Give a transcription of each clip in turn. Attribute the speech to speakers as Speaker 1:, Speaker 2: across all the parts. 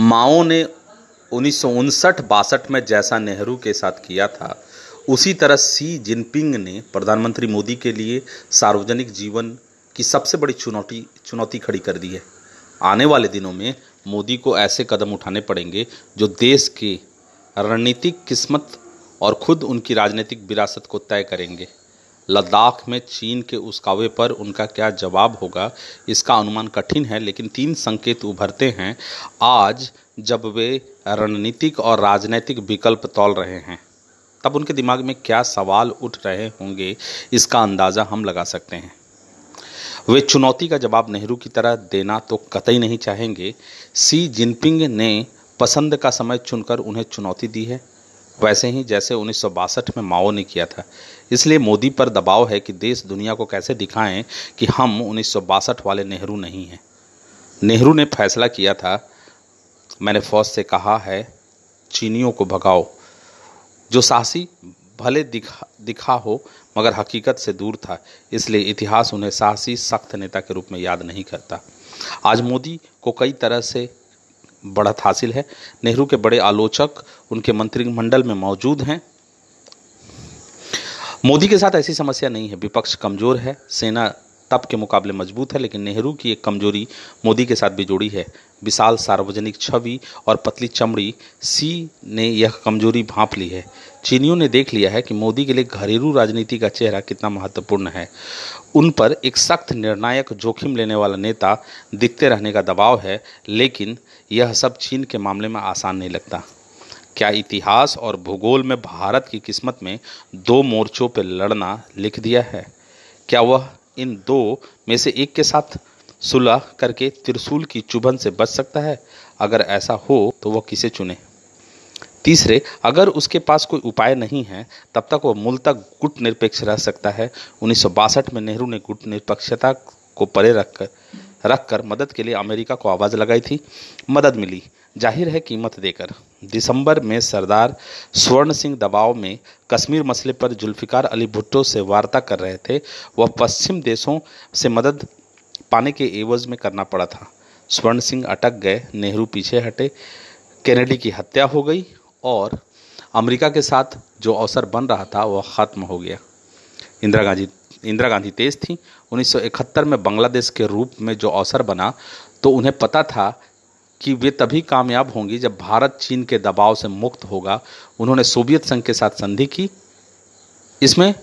Speaker 1: माओ ने उन्नीस बासठ में जैसा नेहरू के साथ किया था, उसी तरह सी जिनपिंग ने प्रधानमंत्री मोदी के लिए सार्वजनिक जीवन की सबसे बड़ी चुनौती चुनौती खड़ी कर दी है। आने वाले दिनों में मोदी को ऐसे कदम उठाने पड़ेंगे जो देश के रणनीतिक किस्मत और खुद उनकी राजनीतिक विरासत को तय करेंगे। लद्दाख में, चीन के उस कावे पर उनका क्या जवाब होगा, इसका अनुमान कठिन है, लेकिन तीन संकेत उभरते हैं। आज जब वे रणनीतिक और राजनीतिक विकल्प तोल रहे हैं, तब उनके दिमाग में क्या सवाल उठ रहे होंगे, इसका अंदाज़ा हम लगा सकते हैं। वे चुनौती का जवाब नेहरू की तरह देना तो कतई नहीं चाहेंगे। सी जिनपिंग ने पसंद का समय चुनकर उन्हें चुनौती दी है। वैसे ही जैसे उन्नीस सौ बासठ में माओ ने किया था। इसलिए मोदी पर दबाव है कि देश दुनिया को कैसे दिखाएँ कि हम उन्नीस सौ बासठ वाले नेहरू नहीं हैं। नेहरू ने फैसला किया था, मैंने फौज से कहा है, चीनियों को भगाओ। जो साहसी भले दिखा दिखा हो, मगर हकीकत से दूर था, इसलिए इतिहास उन्हें साहसी सख्त नेता के रूप में याद नहीं करता। आज मोदी को कई तरह से बढ़त हासिल है। नेहरू के बड़े आलोचक उनके मंत्रिमंडल में मौजूद हैं। मोदी के साथ ऐसी समस्या नहीं है। विपक्ष कमज़ोर है। सेना तब के मुकाबले मज़बूत है, लेकिन नेहरू की एक कमज़ोरी मोदी के साथ भी जुड़ी है। विशाल सार्वजनिक छवि और पतली चमड़ी, सी ने यह कमज़ोरी भांप ली है। चीनियों ने देख लिया है कि मोदी के लिए घरेलू राजनीति का चेहरा कितना महत्वपूर्ण है। उन पर एक सख्त निर्णायक जोखिम लेने वाला नेता दिखते रहने का दबाव है, लेकिन यह सब चीन के मामले में आसान नहीं लगता। क्या इतिहास और भूगोल में भारत की किस्मत में दो मोर्चों पर लड़ना लिख दिया है? क्या वह इन दो में से एक के साथ सुलह करके त्रिशूल की चुभन से बच सकता है। अगर ऐसा हो तो वह किसे चुने? तीसरे, अगर उसके पास कोई उपाय नहीं है, तब तक वह मूलतः गुट निरपेक्ष रह सकता है। उन्नीस सौ बासठ में नेहरू ने गुट निरपेक्षता को परे रखकर रखकर मदद के लिए अमेरिका को आवाज़ लगाई थी। मदद मिली। ज़ाहिर है कीमत देकर। दिसंबर में सरदार स्वर्ण सिंह दबाव में कश्मीर मसले पर जुल्फिकार अली भुट्टो से वार्ता कर रहे थे। वह पश्चिम देशों से मदद पाने के एवज में करना पड़ा था। स्वर्ण सिंह अटक गए। नेहरू पीछे हटे। कैनेडी की हत्या हो गई और अमेरिका के साथ जो अवसर बन रहा था, वह ख़त्म हो गया। इंदिरा गांधी इंदिरा गांधी तेज थी। 1971 में बांग्लादेश के रूप में जो अवसर बना तो उन्हें पता था कि वे तभी कामयाब होंगी जब भारत चीन के दबाव से मुक्त होगा। उन्होंने सोवियत संघ के साथ संधि की। इसमें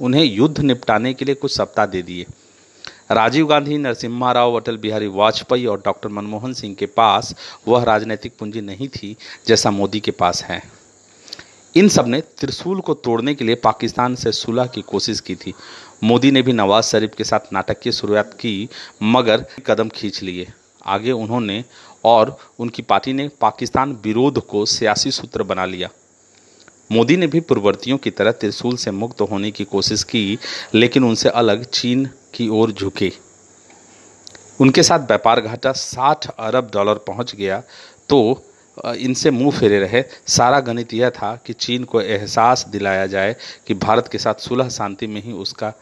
Speaker 1: उन्हें युद्ध निपटाने के लिए कुछ सप्ताह दे दिए। राजीव गांधी, नरसिम्हा राव, अटल बिहारी वाजपेयी और डॉक्टर मनमोहन सिंह के पास वह राजनीतिक पूंजी नहीं थी, जैसा मोदी के पास है। इन सबने त्रिशूल को तोड़ने के लिए पाकिस्तान से सुलह की कोशिश की थी। मोदी ने भी नवाज़ शरीफ के साथ नाटक की शुरुआत की, मगर कदम खींच लिए। आगे उन्होंने और उनकी पार्टी ने पाकिस्तान विरोध को सियासी सूत्र बना लिया। मोदी ने भी पूर्ववर्तियों की तरह त्रिशूल से मुक्त होने की कोशिश की, लेकिन उनसे अलग चीन की ओर झुके। उनके साथ व्यापार घाटा 60 अरब डॉलर पहुँच गया तो इनसे मुँह फेरे रहे। सारा गणित यह था कि चीन को एहसास दिलाया जाए कि भारत के साथ सुलह शांति में ही उसका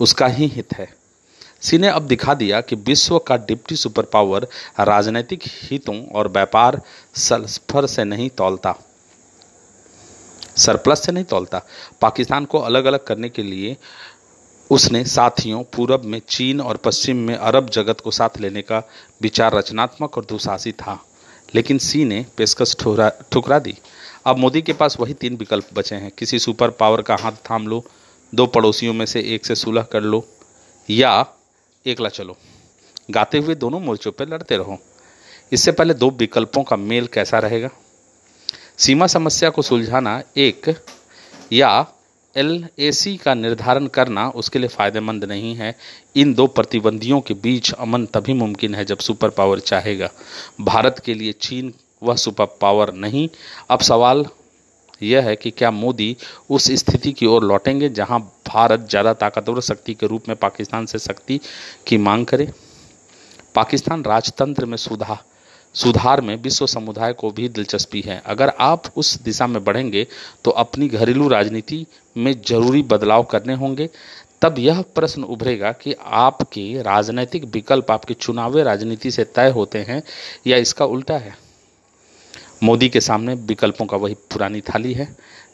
Speaker 1: उसका ही हित है। सी ने अब दिखा दिया कि विश्व का डिप्टी सुपर पावर राजनीतिक हितों और व्यापार सल्फ़र से नहीं तोलता। सरप्लस से नहीं तोलता। पाकिस्तान को अलग अलग करने के लिए उसने साथियों, पूरब में चीन और पश्चिम में अरब जगत को साथ लेने का विचार रचनात्मक और दुसाहसी था। लेकिन सी ने पेशकश ठुकरा दी। अब मोदी के पास वही तीन विकल्प बचे हैं। किसी सुपर पावर का हाथ थाम लो, दो पड़ोसियों में से एक से सुलह कर लो, या एकला चलो। गाते हुए दोनों मोर्चों पर लड़ते रहो। इससे पहले दो विकल्पों का मेल कैसा रहेगा? सीमा समस्या को सुलझाना एक, या एलएसी का निर्धारण करना उसके लिए फ़ायदेमंद नहीं है। इन दो प्रतिबंधियों के बीच अमन तभी मुमकिन है जब सुपर पावर चाहेगा। भारत के लिए चीन वह सुपर पावर नहीं। अब सवाल यह है कि क्या मोदी उस स्थिति की ओर लौटेंगे जहाँ भारत ज़्यादा ताकतवर शक्ति के रूप में पाकिस्तान से शक्ति की मांग करे? पाकिस्तान राजतंत्र में सुधार सुधार में विश्व समुदाय को भी दिलचस्पी है। अगर आप उस दिशा में बढ़ेंगे तो अपनी घरेलू राजनीति में ज़रूरी बदलाव करने होंगे। तब यह प्रश्न उभरेगा कि आपके राजनीतिक विकल्प, आपकी चुनावी राजनीति से तय होते हैं या इसका उल्टा है। मोदी के सामने विकल्पों का वही पुरानी थाली है।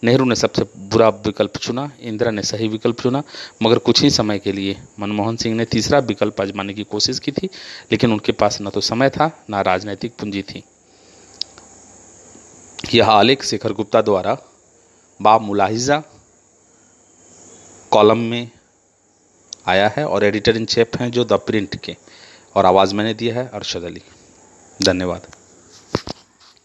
Speaker 1: नेहरू ने सबसे बुरा विकल्प चुना, इंदिरा ने सही विकल्प चुना, मगर कुछ ही समय के लिए मनमोहन सिंह ने तीसरा विकल्प आजमाने की कोशिश की थी, लेकिन उनके पास न तो समय था, न राजनीतिक पूंजी थी। यह आलेख शेखर गुप्ता द्वारा बा मुलाहिजा कॉलम में आया है और एडिटर इन चीफ हैं जो द प्रिंट के, और आवाज़ मैंने दिया है अरशद अली। धन्यवाद।